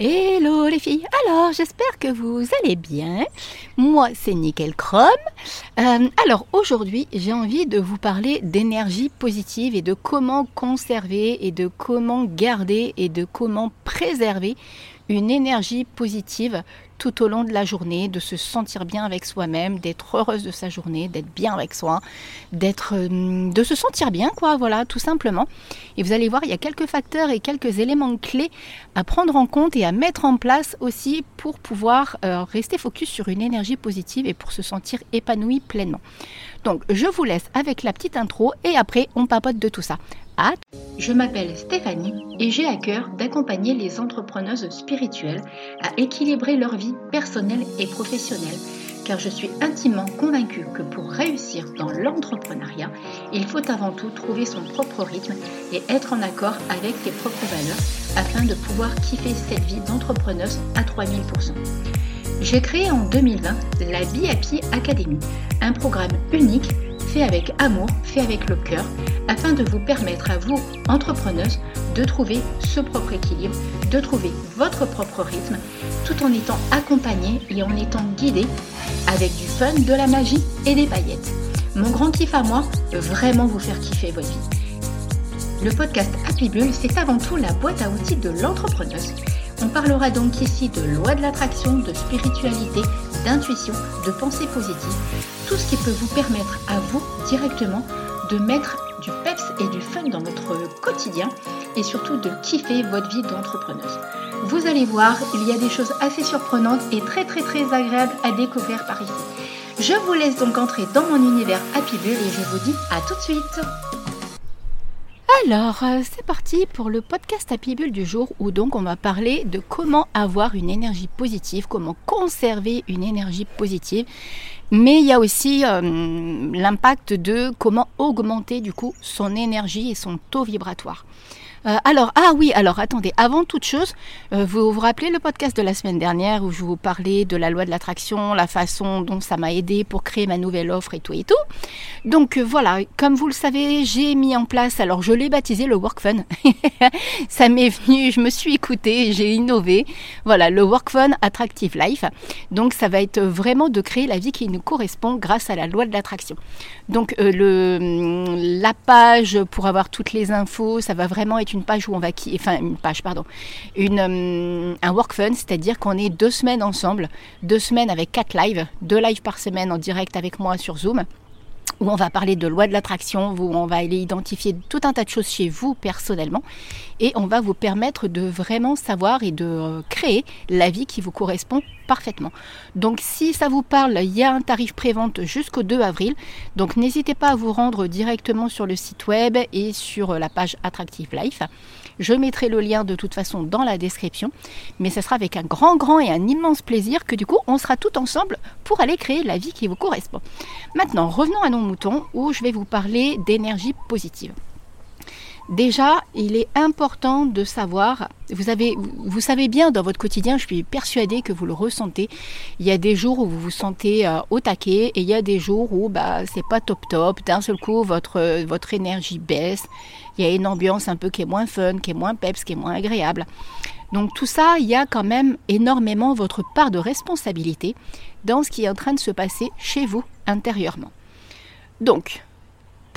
Hello les filles, alors j'espère que vous allez bien. Moi c'est Nickel Chrome. Euh, alors aujourd'hui j'ai envie de vous parler d'énergie positive et de comment conserver et de comment garder et de comment préserver une énergie positive tout au long de la journée, de se sentir bien avec soi-même, d'être heureuse de sa journée, d'être bien avec soi, euh, de se sentir bien, quoi, voilà, tout simplement. Et vous allez voir, il y a quelques facteurs et quelques éléments clés à prendre en compte et à mettre en place aussi pour pouvoir euh, rester focus sur une énergie positive et pour se sentir épanoui pleinement. Donc, je vous laisse avec la petite intro et après, on papote de tout ça. Je m'appelle Stéphanie et j'ai à cœur d'accompagner les entrepreneuses spirituelles à équilibrer leur vie personnelle et professionnelle car je suis intimement convaincue que pour réussir dans l'entrepreneuriat, il faut avant tout trouver son propre rythme et être en accord avec ses propres valeurs afin de pouvoir kiffer cette vie d'entrepreneuse à 3000%. J'ai créé en 2020 la Be Academy, un programme unique avec amour, fait avec le cœur, afin de vous permettre à vous, entrepreneuses, de trouver ce propre équilibre, de trouver votre propre rythme, tout en étant accompagné et en étant guidé avec du fun, de la magie et des paillettes. Mon grand kiff à moi, vraiment vous faire kiffer votre vie. Le podcast Happy Bull, c'est avant tout la boîte à outils de l'entrepreneuse. On parlera donc ici de loi de l'attraction, de spiritualité, d'intuition, de pensée positive, tout ce qui peut vous permettre à vous directement de mettre du peps et du fun dans votre quotidien et surtout de kiffer votre vie d'entrepreneuse. Vous allez voir, il y a des choses assez surprenantes et très très très agréables à découvrir par ici. Je vous laisse donc entrer dans mon univers Happy Bull et je vous dis à tout de suite. Alors, euh, c'est parti pour le podcast Happy Bull du jour où donc on va parler de comment avoir une énergie positive, comment conserver une énergie positive. Mais il y a aussi euh, l'impact de comment augmenter du coup son énergie et son taux vibratoire. Euh, alors, ah oui, alors attendez, avant toute chose, euh, vous vous rappelez le podcast de la semaine dernière où je vous parlais de la loi de l'attraction, la façon dont ça m'a aidé pour créer ma nouvelle offre et tout et tout. Donc euh, voilà, comme vous le savez, j'ai mis en place, alors je l'ai baptisé le Work Fun. ça m'est venu, je me suis écoutée, j'ai innové. Voilà, le Work Fun Attractive Life. Donc ça va être vraiment de créer la vie qui nous correspond grâce à la loi de l'attraction. Donc le, la page pour avoir toutes les infos, ça va vraiment être une page où on va qui, enfin une page pardon, une, euh, un work fun, c'est-à-dire qu'on est deux semaines ensemble, deux semaines avec quatre lives, deux lives par semaine en direct avec moi sur Zoom où on va parler de loi de l'attraction, où on va aller identifier tout un tas de choses chez vous personnellement, et on va vous permettre de vraiment savoir et de euh, créer la vie qui vous correspond parfaitement. Donc si ça vous parle, il y a un tarif prévente jusqu'au 2 avril, donc n'hésitez pas à vous rendre directement sur le site web et sur euh, la page Attractive Life. Je mettrai le lien de toute façon dans la description, mais ce sera avec un grand, grand et un immense plaisir que du coup on sera tout ensemble pour aller créer la vie qui vous correspond. Maintenant, revenons à nos moutons où je vais vous parler d'énergie positive. Déjà, il est important de savoir, vous, avez, vous savez bien dans votre quotidien, je suis persuadée que vous le ressentez, il y a des jours où vous vous sentez euh, au taquet et il y a des jours où bah, c'est pas top top, d'un seul coup votre, votre énergie baisse, il y a une ambiance un peu qui est moins fun, qui est moins peps, qui est moins agréable. Donc tout ça, il y a quand même énormément votre part de responsabilité dans ce qui est en train de se passer chez vous intérieurement. Donc,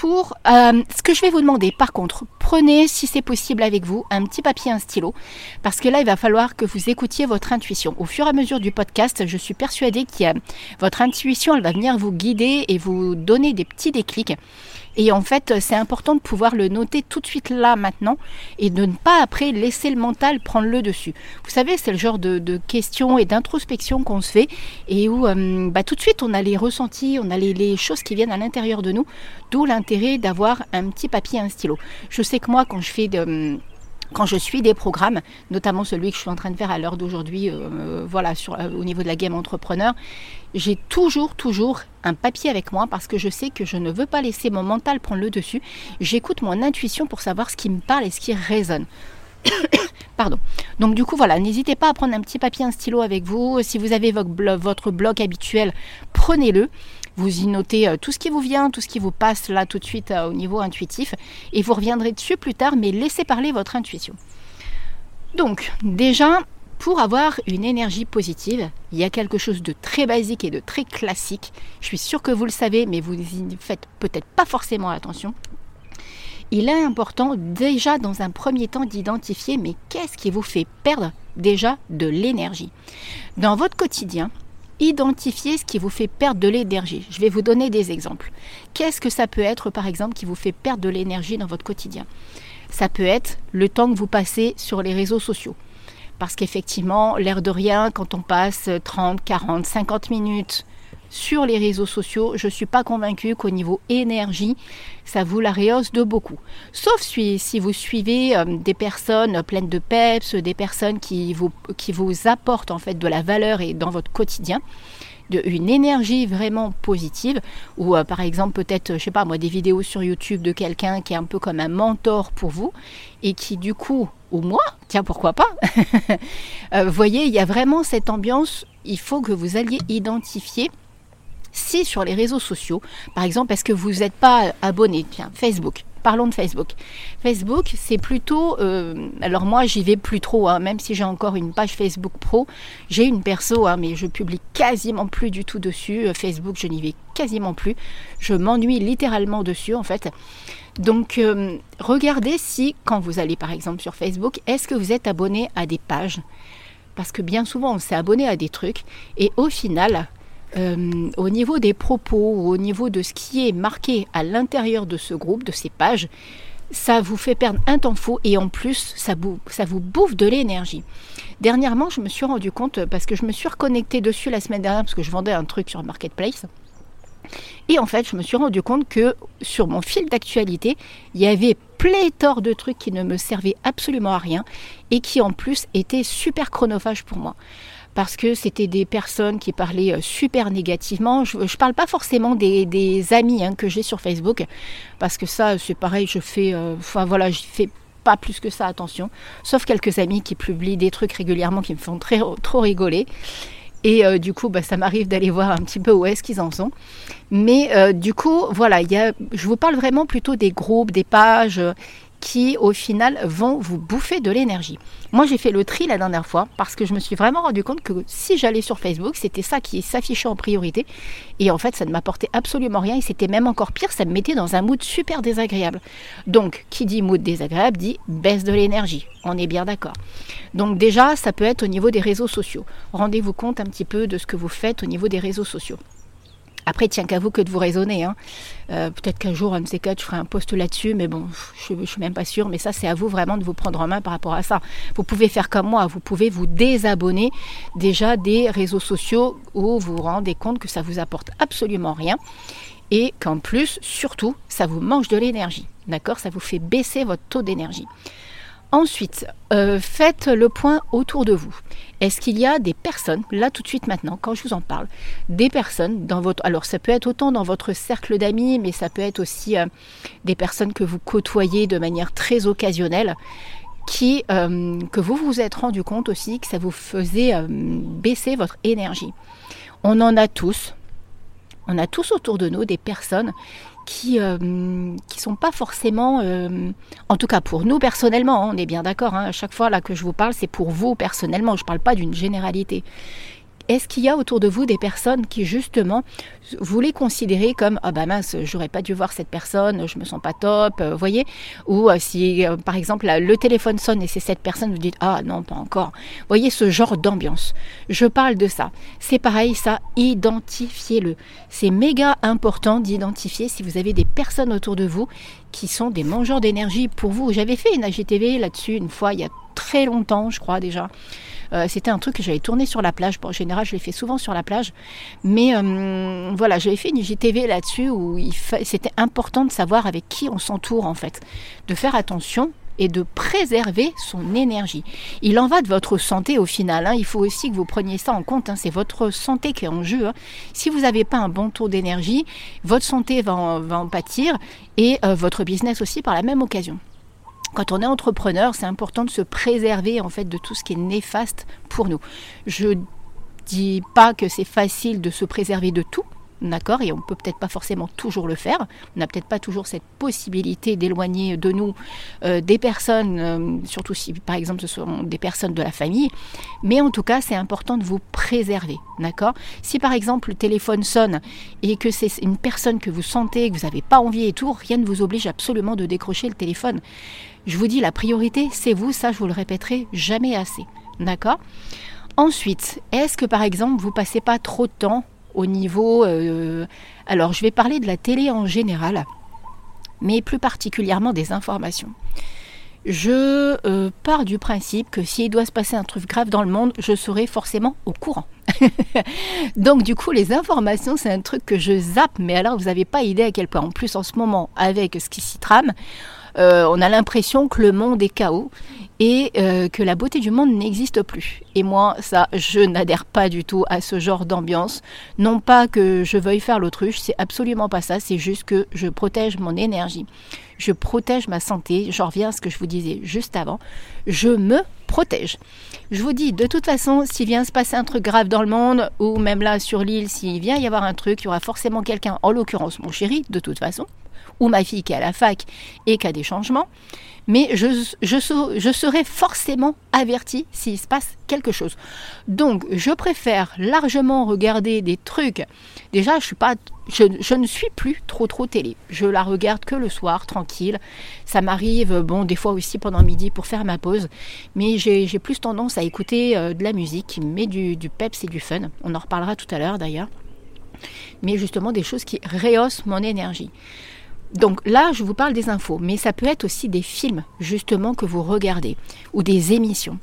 pour euh, ce que je vais vous demander, par contre, prenez, si c'est possible avec vous, un petit papier, un stylo, parce que là, il va falloir que vous écoutiez votre intuition. Au fur et à mesure du podcast, je suis persuadée que votre intuition, elle va venir vous guider et vous donner des petits déclics. Et en fait, c'est important de pouvoir le noter tout de suite là, maintenant, et de ne pas après laisser le mental prendre le dessus. Vous savez, c'est le genre de, questions et d'introspection qu'on se fait, et où euh, bah, tout de suite on a les ressentis, on a les, les choses qui viennent à l'intérieur de nous, d'où l'intérêt d'avoir un petit papier, un stylo. Je sais que moi, quand je fais de quand je suis des programmes, notamment celui que je suis en train de faire à l'heure d'aujourd'hui, euh, voilà, euh, au niveau de la game entrepreneur, j'ai toujours, toujours un papier avec moi parce que je sais que je ne veux pas laisser mon mental prendre le dessus. J'écoute mon intuition pour savoir ce qui me parle et ce qui résonne. Pardon. Donc du coup, voilà, n'hésitez pas à prendre un petit papier, un stylo avec vous. Si vous avez votre, bloc habituel, prenez-le. Vous y notez euh, tout ce qui vous vient, tout ce qui vous passe là tout de suite euh, au niveau intuitif, et vous reviendrez dessus plus tard, mais laissez parler votre intuition. Donc, déjà, Pour avoir une énergie positive, il y a quelque chose de très basique et de très classique. Je suis sûre que vous le savez, mais vous n'y faites peut-être pas forcément attention. Il est important déjà dans un premier temps d'identifier mais qu'est-ce qui vous fait perdre déjà de l'énergie. Dans votre quotidien, identifiez ce qui vous fait perdre de l'énergie. Je vais vous donner des exemples. Qu'est-ce que ça peut être par exemple qui vous fait perdre de l'énergie dans votre quotidien? Ça peut être le temps que vous passez sur les réseaux sociaux. Parce qu'effectivement, l'air de rien, quand on passe 30, 40, 50 minutes sur les réseaux sociaux, je ne suis pas convaincue qu'au niveau énergie, ça vous la rehausse de beaucoup. Sauf si, vous suivez euh, des personnes pleines de peps, des personnes qui vous, qui vous apportent en fait de la valeur et dans votre quotidien une énergie vraiment positive, ou euh, par exemple peut-être, je sais pas moi, des vidéos sur YouTube de quelqu'un qui est un peu comme un mentor pour vous, et qui du coup, ou moi, tiens pourquoi pas, euh, voyez, il y a vraiment cette ambiance, il faut que vous alliez identifier si sur les réseaux sociaux, par exemple, est-ce que vous n'êtes pas abonné, tiens, Facebook, Parlons de Facebook. Facebook, c'est plutôt... Euh, alors moi, j'y vais plus trop, hein, même si j'ai encore une page Facebook Pro. J'ai une perso, hein, mais je publie quasiment plus du tout dessus. Euh, Facebook, je n'y vais quasiment plus. Je m'ennuie littéralement dessus, en fait. Donc, euh, regardez si, quand vous allez par exemple sur Facebook, est-ce que vous êtes abonné à des pages? Parce que bien souvent, on s'est abonné à des trucs. Et au final, euh, au niveau des propos, au niveau de ce qui est marqué à l'intérieur de ce groupe, de ces pages, ça vous fait perdre un temps fou et en plus, ça, ça vous bouffe de l'énergie. Dernièrement, je me suis rendu compte, parce que je me suis reconnectée dessus la semaine dernière, parce que je vendais un truc sur Marketplace. Et en fait, je me suis rendu compte que sur mon fil d'actualité, il y avait pléthore de trucs qui ne me servaient absolument à rien et qui en plus étaient super chronophages pour moi parce que c'était des personnes qui parlaient euh, super négativement. Je ne parle pas forcément des, amis hein, que j'ai sur Facebook, parce que ça, c'est pareil, je fais, euh, enfin voilà, je fais pas plus que ça attention, sauf quelques amis qui publient des trucs régulièrement qui me font très, trop rigoler. Et euh, du coup, bah, ça m'arrive d'aller voir un petit peu où est-ce qu'ils en sont. Mais du coup, voilà, y a, je vous parle vraiment plutôt des groupes, des pages qui au final vont vous bouffer de l'énergie. Moi j'ai fait le tri la dernière fois parce que je me suis vraiment rendu compte que si j'allais sur Facebook, c'était ça qui s'affichait en priorité et en fait ça ne m'apportait absolument rien et c'était même encore pire, ça me mettait dans un mood super désagréable. Donc qui dit mood désagréable dit baisse de l'énergie, on est bien d'accord. Donc déjà ça peut être au niveau des réseaux sociaux. Rendez-vous compte un petit peu de ce que vous faites au niveau des réseaux sociaux. Après, tient qu'à vous que de vous raisonner. Hein. Euh, peut-être qu'un jour, un de ces je ferai un post là-dessus, mais bon, je ne suis même pas sûre. Mais ça, c'est à vous vraiment de vous prendre en main par rapport à ça. Vous pouvez faire comme moi, vous pouvez vous désabonner déjà des réseaux sociaux où vous vous rendez compte que ça vous apporte absolument rien et qu'en plus, surtout, ça vous mange de l'énergie. D'accord? Ça vous fait baisser votre taux d'énergie. Ensuite, euh, faites le point autour de vous. Est-ce qu'il y a des personnes, là tout de suite maintenant, quand je vous en parle, des personnes dans votre... Alors ça peut être autant dans votre cercle d'amis, mais ça peut être aussi euh, des personnes que vous côtoyez de manière très occasionnelle, qui, euh, que vous vous êtes rendu compte aussi que ça vous faisait baisser votre énergie? On en a tous. On a tous autour de nous des personnes qui ne euh, sont pas forcément, euh, en tout cas pour nous personnellement, hein, on est bien d'accord, hein, à chaque fois là que je vous parle, c'est pour vous personnellement, je ne parle pas d'une généralité. Est-ce qu'il y a autour de vous des personnes qui justement vous les considérez comme ah bah mince j'aurais pas dû voir cette personne je me sens pas top vous euh, voyez? Ou si par exemple le téléphone sonne et c'est cette personne vous dites ah non pas encore. Vous voyez ce genre d'ambiance. Je parle de ça. C'est pareil ça identifiez-le. C'est méga important d'identifier si vous avez des personnes autour de vous qui sont des mangeurs d'énergie pour vous. J'avais fait une AGTV là-dessus une fois il y a très longtemps je crois déjà euh, c'était un truc que j'avais tourné sur la plage. en général, je l'ai fait souvent sur la plage. Mais euh, voilà, j'avais fait une JTV là-dessus où c'était important de savoir avec qui on s'entoure en fait. De faire attention et de préserver son énergie. Il en va de votre santé au final. Hein. Il faut aussi que vous preniez ça en compte. Hein. C'est votre santé qui est en jeu. Hein. Si vous n'avez pas un bon taux d'énergie, votre santé va en, pâtir et euh, votre business aussi par la même occasion quand on est entrepreneur, c'est important de se préserver en fait de tout ce qui est néfaste pour nous. Je dis pas que c'est facile de se préserver de tout, d'accord Et on peut peut-être pas forcément toujours le faire. On n'a peut-être pas toujours cette possibilité d'éloigner de nous euh, des personnes, euh, surtout si par exemple ce sont des personnes de la famille. Mais en tout cas, c'est important de vous préserver, d'accord? Si par exemple le téléphone sonne et que c'est une personne que vous sentez, que vous n'avez pas envie et tout, rien ne vous oblige absolument de décrocher le téléphone. Je vous dis, la priorité, c'est vous, ça je vous le répéterai jamais assez, d'accord? Ensuite, est-ce que par exemple vous passez pas trop de temps au niveau... Euh, alors je vais parler de la télé en général, mais plus particulièrement des informations. Je euh, pars du principe que s'il doit se passer un truc grave dans le monde, je serai forcément au courant. Donc du coup, les informations, c'est un truc que je zappe, mais alors vous n'avez pas idée à quel point. En plus, en ce moment, avec ce qui s'y trame, euh, on a l'impression que le monde est chaos et euh, que la beauté du monde n'existe plus. Et moi, ça, je n'adhère pas du tout à ce genre d'ambiance. Non pas que je veuille faire l'autruche, c'est absolument pas ça, c'est juste que je protège mon énergie. Je protège ma santé, j'en reviens à ce que je vous disais juste avant. Je me protège. Je vous dis, de toute façon, s'il vient se passer un truc grave dans le monde, ou même là sur l'île, s'il vient y avoir un truc, il y aura forcément quelqu'un, en l'occurrence mon chéri, de toute façon, ou ma fille qui est à la fac et qui a des changements, mais je, serai forcément avertie s'il se passe quelque chose. Donc, je préfère largement regarder des trucs. Déjà, je, ne suis plus trop trop télé. Je la regarde que le soir, tranquille. Ça m'arrive, bon, des fois aussi pendant midi pour faire ma pause, mais j'ai plus tendance à écouter euh, de la musique met du, du peps et du fun. On en reparlera tout à l'heure d'ailleurs. Mais justement des choses qui rehaussent mon énergie. Donc là, je vous parle des infos, mais ça peut être aussi des films, justement, que vous regardez, ou des émissions.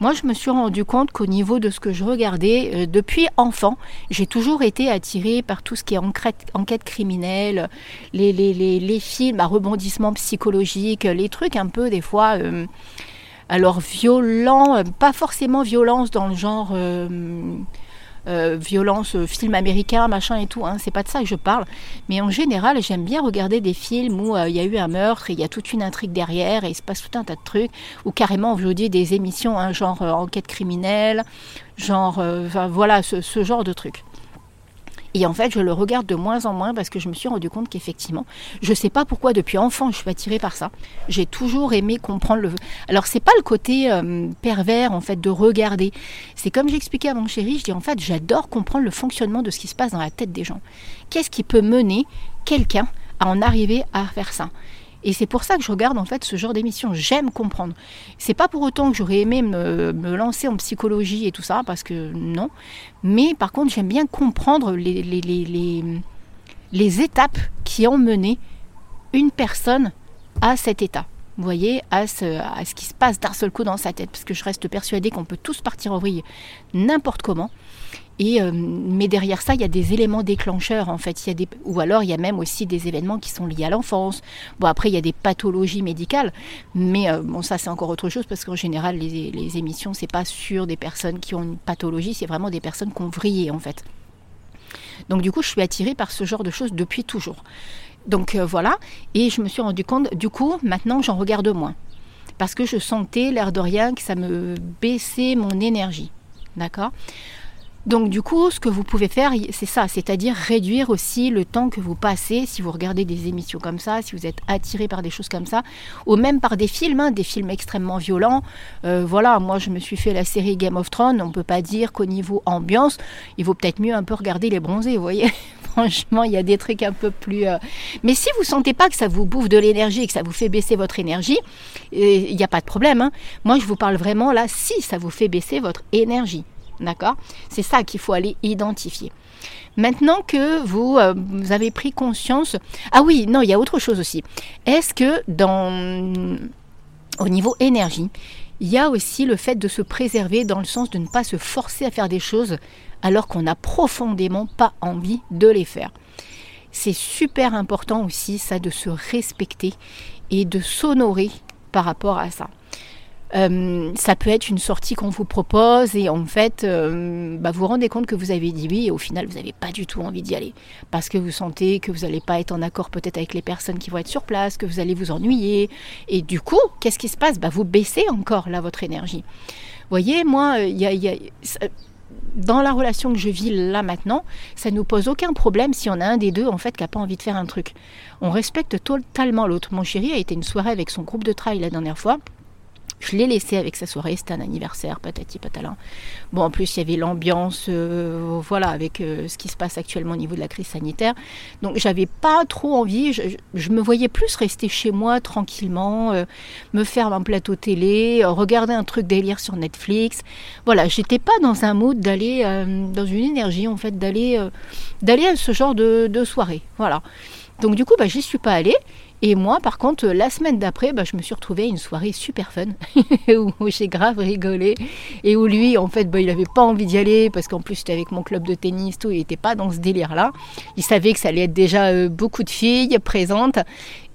Moi, je me suis rendu compte qu'au niveau de ce que je regardais, euh, depuis enfant, j'ai toujours été attirée par tout ce qui est enquête, criminelle, les, les, films à rebondissement psychologique, les trucs un peu des fois... Euh, alors violents, pas forcément violence dans le genre euh, violence, euh, film américain, machin et tout. Hein, c'est pas de ça que je parle. Mais en général, j'aime bien regarder des films où euh, il y a eu un meurtre et il y a toute une intrigue derrière et il se passe tout un tas de trucs. Ou carrément, dis, des émissions, hein, genre enquête criminelle, genre, voilà, ce genre de trucs. Et en fait, je le regarde de moins en moins parce que je me suis rendu compte qu'effectivement, je ne sais pas pourquoi depuis enfant je suis attirée par ça. J'ai toujours aimé comprendre le. Alors c'est pas le côté euh, pervers en fait de regarder. C'est comme j'expliquais à mon chéri, je dis en fait j'adore comprendre le fonctionnement de ce qui se passe dans la tête des gens. Qu'est-ce qui peut mener quelqu'un à en arriver à faire ça? Et c'est pour ça que je regarde en fait ce genre d'émission. J'aime comprendre. C'est pas pour autant que j'aurais aimé me, lancer en psychologie et tout ça, parce que non. Mais par contre, j'aime bien comprendre les, étapes qui ont mené une personne à cet état. Vous voyez, à ce, à ce qui se passe d'un seul coup dans sa tête. Parce que je reste persuadée qu'on peut tous partir en vrille n'importe comment. Euh, mais derrière ça, il y a des éléments déclencheurs, en fait. Y a ou alors, il y a même aussi des événements qui sont liés à l'enfance. Bon, après, il y a des pathologies médicales. Mais euh, bon, ça, c'est encore autre chose parce qu'en général, les, les émissions, c'est pas sur des personnes qui ont une pathologie, c'est vraiment des personnes qui ont vrillé, en fait. Donc, du coup, je suis attirée par ce genre de choses depuis toujours. Donc, euh, voilà. Et je me suis rendu compte, du coup, maintenant, j'en regarde moins. Parce que je sentais, l'air de rien, que ça me baissait mon énergie. D'accord? Donc du coup, ce que vous pouvez faire, c'est ça, c'est-à-dire réduire aussi le temps que vous passez si vous regardez des émissions comme ça, si vous êtes attiré par des choses comme ça, ou même par des films, hein, des films extrêmement violents. Euh, voilà, moi je me suis fait la série Game of Thrones, on ne peut pas dire qu'au niveau ambiance, il vaut peut-être mieux un peu regarder les bronzés, vous voyez Franchement, il y a des trucs un peu plus... Euh, mais si vous sentez pas que ça vous bouffe de l'énergie et que ça vous fait baisser votre énergie, il n'y a pas de problème. Hein. Moi, je vous parle vraiment là, si ça vous fait baisser votre énergie. D'accord? C'est ça qu'il faut aller identifier. Maintenant que vous, euh, vous, avez pris conscience... Ah oui, non, il y a autre chose aussi. Est-ce que dans... Au niveau énergie, il y a aussi le fait de se préserver dans le sens de ne pas se forcer à faire des choses alors qu'on n'a profondément pas envie de les faire? C'est super important aussi ça de se respecter et de s'honorer par rapport à ça. Euh, ça peut être une sortie qu'on vous propose et en fait, euh, bah, vous vous rendez compte que vous avez dit oui et au final, vous n'avez pas du tout envie d'y aller parce que vous sentez que vous n'allez pas être en accord peut-être avec les personnes qui vont être sur place, que vous allez vous ennuyer. Et du coup, qu'est-ce qui se passe? Bah, Vous baissez encore là votre énergie. Vous voyez, moi, a, dans la relation que je vis là maintenant, ça ne nous pose aucun problème si on a un des deux en fait qui n'a pas envie de faire un truc. On respecte totalement l'autre. Mon chéri a été une soirée avec son groupe de trail la dernière fois. Je l'ai laissé avec sa soirée, c'était un anniversaire, patati patala. Bon, en plus, il y avait l'ambiance, euh, voilà, avec euh, ce qui se passe actuellement au niveau de la crise sanitaire. Donc, j'avais pas trop envie. Je, me voyais plus rester chez moi tranquillement, euh, me faire un plateau télé, regarder un truc délire sur Netflix. Voilà, j'étais pas dans un mood d'aller, dans une énergie en fait, d'aller, d'aller à ce genre de, de soirée. Voilà. Donc, du coup, bah, j'y suis pas allée. Et moi, par contre, la semaine d'après, bah, je me suis retrouvée à une soirée super fun où j'ai grave rigolé et où lui, en fait, bah, il n'avait pas envie d'y aller parce qu'en plus, c'était avec mon club de tennis, tout, il n'était pas dans ce délire-là. Il savait que ça allait être déjà euh, beaucoup de filles présentes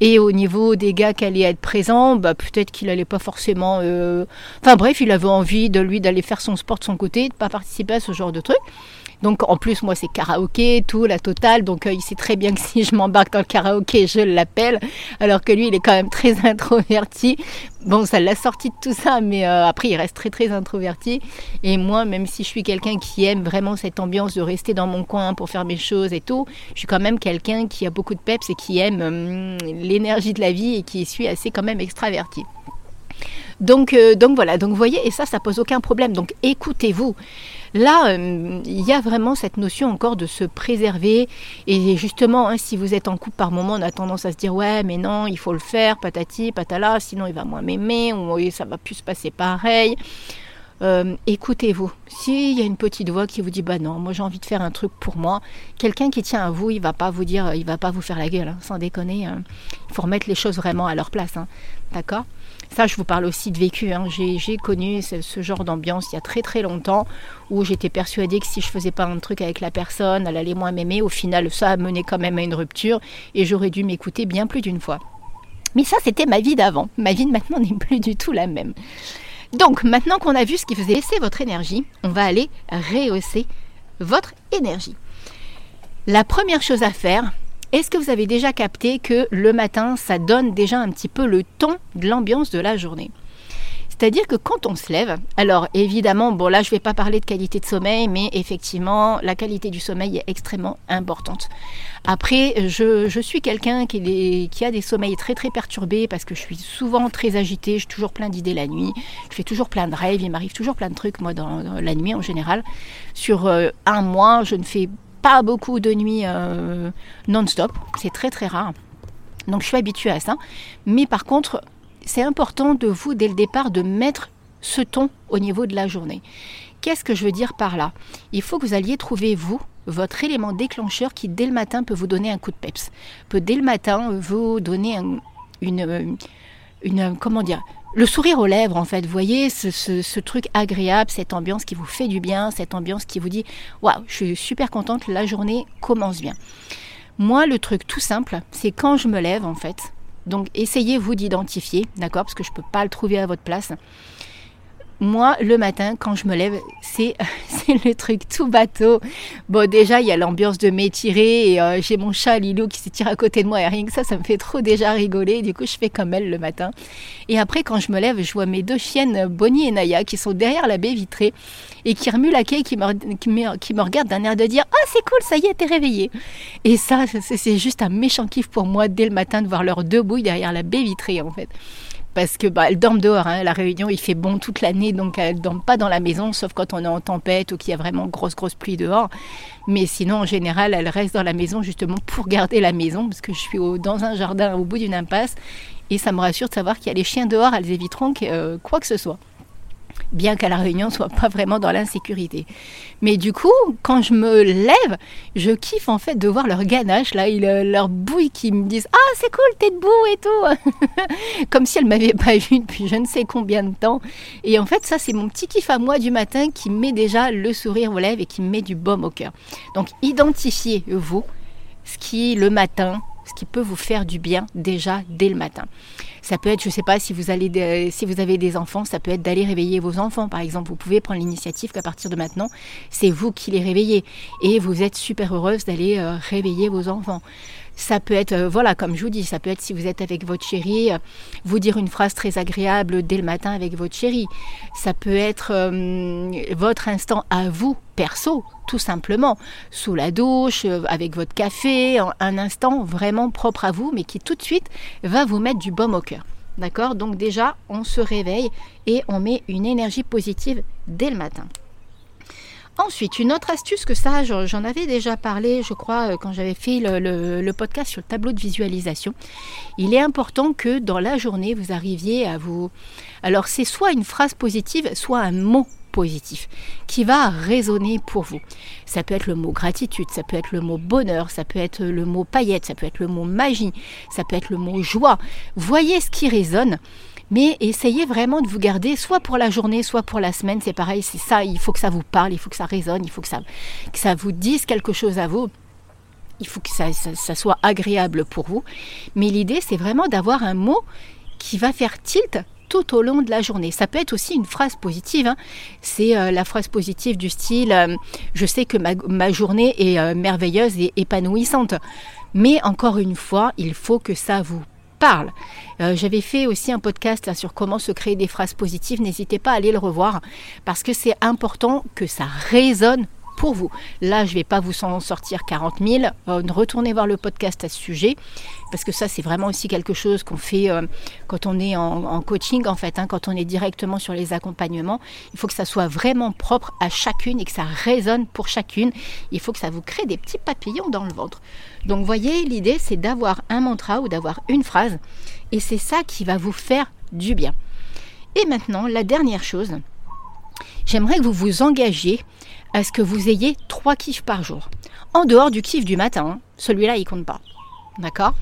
et au niveau des gars qui allaient être présents, bah, peut-être qu'il n'allait pas forcément. Euh, enfin bref, il avait envie de lui d'aller faire son sport de son côté, de pas participer à ce genre de truc. Donc en plus, moi, c'est karaoké, tout, la totale. Donc euh, il sait très bien que si je m'embarque dans le karaoké, je l'appelle. Alors que lui, il est quand même très introverti. Bon, ça l'a sorti de tout ça, mais euh, après, il reste très très introverti. Et moi, même si je suis quelqu'un qui aime vraiment cette ambiance de rester dans mon coin pour faire mes choses et tout, je suis quand même quelqu'un qui a beaucoup de peps et qui aime hum, l'énergie de la vie et qui suis assez quand même extraverti. Donc, euh, donc voilà, donc vous voyez, et ça, ça pose aucun problème. Donc écoutez-vous. Là, euh, il y a vraiment cette notion encore de se préserver. Et justement, hein, si vous êtes en couple par moment, on a tendance à se dire ouais, mais non, il faut le faire, patati, patala, sinon il va moins m'aimer, ou ça va plus se passer pareil. Euh, écoutez-vous. S'il y a une petite voix qui vous dit bah non, moi j'ai envie de faire un truc pour moi, quelqu'un qui tient à vous, il va pas vous dire, il va pas vous faire la gueule, hein, sans déconner. Hein. Il faut remettre les choses vraiment à leur place, d'accord? Ça, je vous parle aussi de vécu. Hein. J'ai connu ce, genre d'ambiance il y a très très longtemps où j'étais persuadée que si je faisais pas un truc avec la personne, elle allait moins m'aimer. Au final, ça a mené quand même à une rupture et j'aurais dû m'écouter bien plus d'une fois. Mais ça, c'était ma vie d'avant. Ma vie de maintenant n'est plus du tout la même. Donc, maintenant qu'on a vu ce qui faisait baisser votre énergie, on va aller rehausser votre énergie. La première chose à faire, est-ce que vous avez déjà capté que le matin, ça donne déjà un petit peu le ton de l'ambiance de la journée? C'est-à-dire que quand on se lève, alors évidemment, bon là je ne vais pas parler de qualité de sommeil, mais effectivement la qualité du sommeil est extrêmement importante. Après, je, suis quelqu'un qui, a des sommeils très très perturbés parce que je suis souvent très agitée, j'ai toujours plein d'idées la nuit, je fais toujours plein de rêves, il m'arrive toujours plein de trucs moi dans, la nuit en général. Sur euh, un mois, je ne fais pas beaucoup de nuits euh, non-stop, c'est très très rare. Donc je suis habituée à ça. Mais par contre, c'est important de vous, dès le départ, de mettre ce ton au niveau de la journée. Qu'est-ce que je veux dire par là? Il faut que vous alliez trouver, vous, votre élément déclencheur qui, dès le matin, peut vous donner un coup de peps. Peut, dès le matin, vous donner une, une, comment dire, le sourire aux lèvres, en fait. Vous voyez, ce, truc agréable, cette ambiance qui vous fait du bien, cette ambiance qui vous dit Waouh, je suis super contente, la journée commence bien. Moi, le truc tout simple, c'est quand je me lève, en fait. Donc, essayez vous d'identifier, d'accord Parce que je ne peux pas le trouver à votre place moi, le matin, quand je me lève, c'est, le truc tout bateau. Bon, déjà, il y a l'ambiance de m'étirer et euh, j'ai mon chat Lilou qui s'étire à côté de moi et rien que ça, ça me fait trop déjà rigoler. Du coup, je fais comme elle le matin. Et après, quand je me lève, je vois mes deux chiennes, Bonnie et Naya, qui sont derrière la baie vitrée et qui remuent la quai, qui me, qui me, qui me regardent d'un air de dire Ah, c'est cool, ça y est, t'es réveillé. Et ça, c'est juste un méchant kiff pour moi dès le matin de voir leurs deux bouilles derrière la baie vitrée, en fait parce que bah, dorment dehors. Hein. La Réunion, il fait bon toute l'année, donc elles dorment pas dans la maison, sauf quand on est en tempête ou qu'il y a vraiment grosse grosse pluie dehors. Mais sinon, en général, elles restent dans la maison justement pour garder la maison, parce que je suis dans un jardin au bout d'une impasse, et ça me rassure de savoir qu'il y a les chiens dehors, elles éviteront euh, quoi que ce soit bien qu'à la Réunion, soit pas vraiment dans l'insécurité. Mais du coup, quand je me lève, je kiffe en fait de voir leur ganache, là, leur bouille qui me disent Ah, c'est cool, t'es debout et tout Comme si elles m'avaient pas vu depuis je ne sais combien de temps. Et en fait, ça, c'est mon petit kiff à moi du matin qui met déjà le sourire aux lèvres et qui me met du baume au cœur. Donc, identifiez, vous, ce qui, le matin, qui peut vous faire du bien déjà dès le matin. Ça peut être, je ne sais pas, si vous, avez des enfants, ça peut être d'aller réveiller vos enfants, par exemple. Vous pouvez prendre l'initiative qu'à partir de maintenant, c'est vous qui les réveillez. Et vous êtes super heureuse d'aller euh, réveiller vos enfants. Ça peut être, euh, voilà, comme je vous dis, ça peut être si vous êtes avec votre chérie, euh, vous dire une phrase très agréable dès le matin avec votre chérie. Ça peut être votre instant à vous, perso, tout simplement, sous la douche, avec votre café, un instant vraiment propre à vous, mais qui tout de suite va vous mettre du baume au cœur. D'accord? Donc déjà, on se réveille et on met une énergie positive dès le matin. Ensuite, une autre astuce que ça, j'en avais déjà parlé, je crois, euh, quand j'avais fait le, podcast sur le tableau de visualisation. Il est important que dans la journée, vous arriviez à vous... Alors, c'est soit une phrase positive, soit un mot positif qui va résonner pour vous. Ça peut être le mot gratitude, ça peut être le mot bonheur, ça peut être le mot paillette, ça peut être le mot magie, ça peut être le mot joie. Voyez ce qui résonne mais essayez vraiment de vous garder, soit pour la journée, soit pour la semaine, c'est pareil, c'est ça, il faut que ça vous parle, il faut que ça résonne, il faut que ça, que ça vous dise quelque chose à vous. Il faut que ça, soit agréable pour vous. Mais l'idée, c'est vraiment d'avoir un mot qui va faire tilt tout au long de la journée. Ça peut être aussi une phrase positive. Hein. C'est euh, la phrase positive du style euh, Je sais que ma, journée est euh, merveilleuse et épanouissante. Mais encore une fois, il faut que ça vous parle. J'avais fait aussi un podcast sur comment se créer des phrases positives. N'hésitez pas à aller le revoir parce que c'est important que ça résonne pour vous. Là, je ne vais pas vous en sortir 40 000. Euh, retournez voir le podcast à ce sujet, parce que ça, c'est vraiment aussi quelque chose qu'on fait euh, quand on est en, coaching, en fait, hein, quand on est directement sur les accompagnements. Il faut que ça soit vraiment propre à chacune et que ça résonne pour chacune. Il faut que ça vous crée des petits papillons dans le ventre. Donc, voyez, l'idée, c'est d'avoir un mantra ou d'avoir une phrase, et c'est ça qui va vous faire du bien. Et maintenant, la dernière chose, j'aimerais que vous vous engagiez à ce que vous ayez trois kiffs par jour. En dehors du kiff du matin, hein. celui-là, il compte pas. D'accord?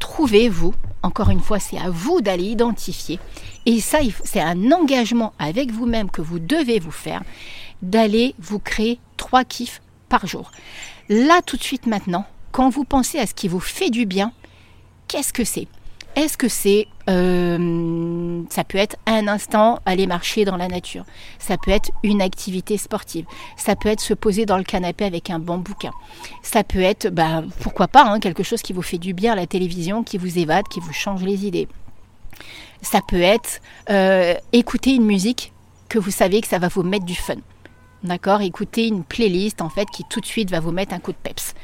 Trouvez-vous, encore une fois, c'est à vous d'aller identifier. Et ça, c'est un engagement avec vous-même que vous devez vous faire, d'aller vous créer trois kiffs par jour. Là, tout de suite maintenant, quand vous pensez à ce qui vous fait du bien, qu'est-ce que c'est? Est-ce que c'est, euh, ça peut être un instant aller marcher dans la nature, ça peut être une activité sportive, ça peut être se poser dans le canapé avec un bon bouquin, ça peut être, bah, pourquoi pas, hein, quelque chose qui vous fait du bien, la télévision, qui vous évade, qui vous change les idées. Ça peut être euh, écouter une musique que vous savez que ça va vous mettre du fun. D'accord? Écouter une playlist en fait qui tout de suite va vous mettre un coup de peps.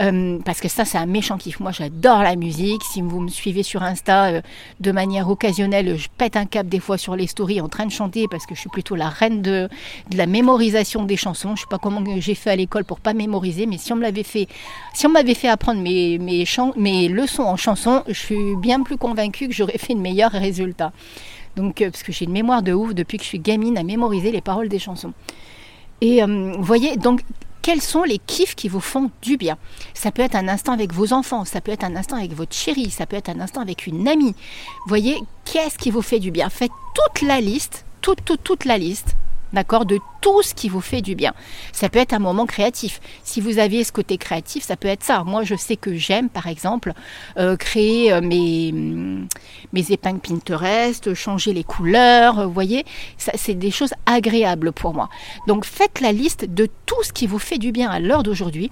Euh, parce que ça, c'est un méchant kiff. Moi, j'adore la musique. Si vous me suivez sur Insta euh, de manière occasionnelle, je pète un cap des fois sur les stories en train de chanter parce que je suis plutôt la reine de, la mémorisation des chansons. Je sais pas comment j'ai fait à l'école pour pas mémoriser, mais si on fait, si on m'avait fait apprendre mes, mes, mes leçons en chanson, je suis bien plus convaincue que j'aurais fait de meilleurs résultats. Donc, euh, parce que j'ai une mémoire de ouf depuis que je suis gamine à mémoriser les paroles des chansons. Et vous voyez, donc quels sont les kiffs qui vous font du bien. Ça peut être un instant avec vos enfants, ça peut être un instant avec votre chérie, ça peut être un instant avec une amie. Voyez, qu'est-ce qui vous fait du bien? Faites toute la liste, toute, toute, toute la liste d'accord, de tout ce qui vous fait du bien. Ça peut être un moment créatif. Si vous aviez ce côté créatif, ça peut être ça. Moi, je sais que j'aime, par exemple, euh, créer euh, mes, mes épingles Pinterest, changer les couleurs, vous voyez, c'est des choses agréables pour moi. Donc, faites la liste de tout ce qui vous fait du bien à l'heure d'aujourd'hui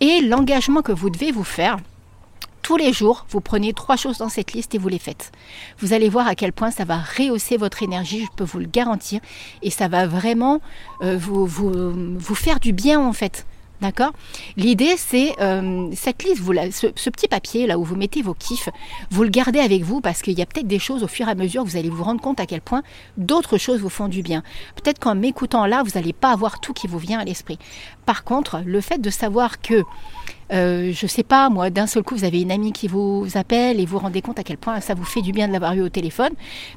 et l'engagement que vous devez vous faire tous les jours, vous prenez trois choses dans cette liste et vous les faites. Vous allez voir à quel point ça va rehausser votre énergie, je peux vous le garantir, et ça va vraiment euh, vous, faire du bien en fait. D'accord? L'idée, c'est euh, cette liste, vous ce, petit papier là où vous mettez vos kiffs, vous le gardez avec vous parce qu'il y a peut-être des choses au fur et à mesure, vous allez vous rendre compte à quel point d'autres choses vous font du bien. Peut-être qu'en m'écoutant là, vous n'allez pas avoir tout qui vous vient à l'esprit. Par contre, le fait de savoir que euh, je sais pas, moi, d'un seul coup, vous avez une amie qui vous appelle et vous rendez compte à quel point ça vous fait du bien de l'avoir eu au téléphone,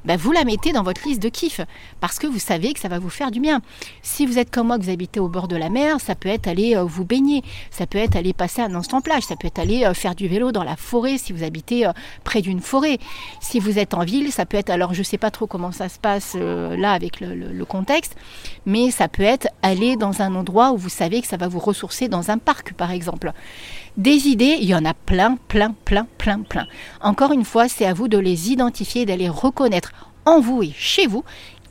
ben, vous la mettez dans votre liste de kiff parce que vous savez que ça va vous faire du bien. Si vous êtes comme moi, que vous habitez au bord de la mer, ça peut être aller euh, vous baigner, ça peut être aller passer un instant plage, ça peut être aller euh, faire du vélo dans la forêt si vous habitez près d'une forêt. Si vous êtes en ville, ça peut être, alors je sais pas trop comment ça se passe là avec le contexte, mais ça peut être aller dans un endroit où vous savez que ça va vous ressourcer dans un parc par exemple. Des idées, il y en a plein, plein, plein, plein, plein. Encore une fois, c'est à vous de les identifier, d'aller reconnaître en vous et chez vous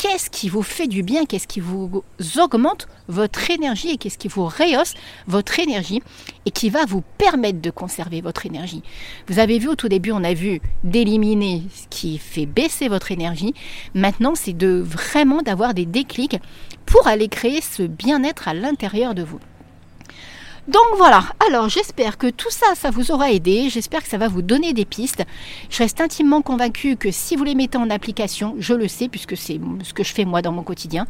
qu'est-ce qui vous fait du bien, qu'est-ce qui vous augmente votre énergie et qu'est-ce qui vous rehausse votre énergie et qui va vous permettre de conserver votre énergie? Vous avez vu au tout début, on a vu d'éliminer ce qui fait baisser votre énergie. Maintenant, c'est de vraiment d'avoir des déclics pour aller créer ce bien-être à l'intérieur de vous. Donc voilà, alors j'espère que tout ça, ça vous aura aidé, j'espère que ça va vous donner des pistes. Je reste intimement convaincue que si vous les mettez en application, je le sais puisque c'est ce que je fais moi dans mon quotidien,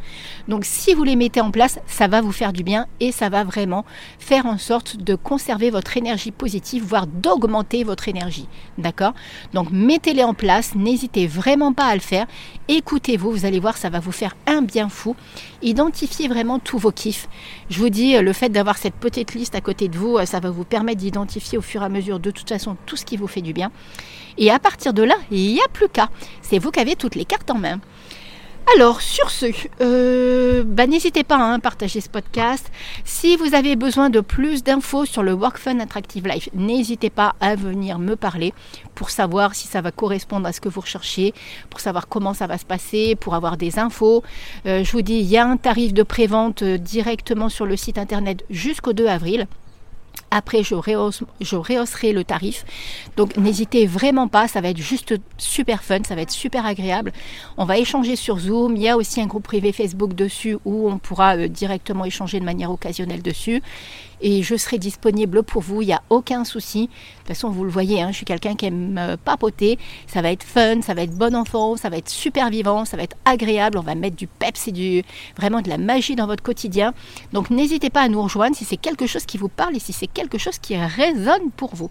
donc si vous les mettez en place, ça va vous faire du bien et ça va vraiment faire en sorte de conserver votre énergie positive, voire d'augmenter votre énergie. D'accord? Donc mettez-les en place, n'hésitez vraiment pas à le faire, écoutez-vous, vous allez voir, ça va vous faire un bien fou. Identifiez vraiment tous vos kiffs. Je vous dis, le fait d'avoir cette petite liste à côté de vous, ça va vous permettre d'identifier au fur et à mesure de toute façon tout ce qui vous fait du bien. Et à partir de là, il n'y a plus qu'à. C'est vous qui avez toutes les cartes en main. Alors, sur ce, euh, bah, n'hésitez pas hein, à partager ce podcast. Si vous avez besoin de plus d'infos sur le Work Fun Attractive Life, n'hésitez pas à venir me parler pour savoir si ça va correspondre à ce que vous recherchez, pour savoir comment ça va se passer, pour avoir des infos. Euh, je vous dis, il y a un tarif de prévente euh, directement sur le site internet jusqu'au 2 avril. Après, je, rehausserai le tarif. Donc, n'hésitez vraiment pas. Ça va être juste super fun. Ça va être super agréable. On va échanger sur Zoom. Il y a aussi un groupe privé Facebook dessus où on pourra euh, directement échanger de manière occasionnelle dessus et je serai disponible pour vous, il n'y a aucun souci. De toute façon, vous le voyez, hein, je suis quelqu'un qui aime euh, papoter, ça va être fun, ça va être bon enfant, ça va être super vivant, ça va être agréable, on va mettre du peps et du, vraiment de la magie dans votre quotidien. Donc n'hésitez pas à nous rejoindre si c'est quelque chose qui vous parle et si c'est quelque chose qui résonne pour vous.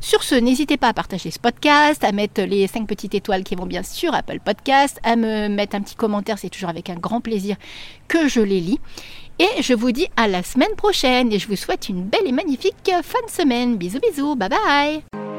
Sur ce, n'hésitez pas à partager ce podcast, à mettre les 5 petites étoiles qui vont bien sur Apple Podcast, à me mettre un petit commentaire, c'est toujours avec un grand plaisir que je les lis. Et je vous dis à la semaine prochaine et je vous souhaite une belle et magnifique fin de semaine. Bisous bisous, bye bye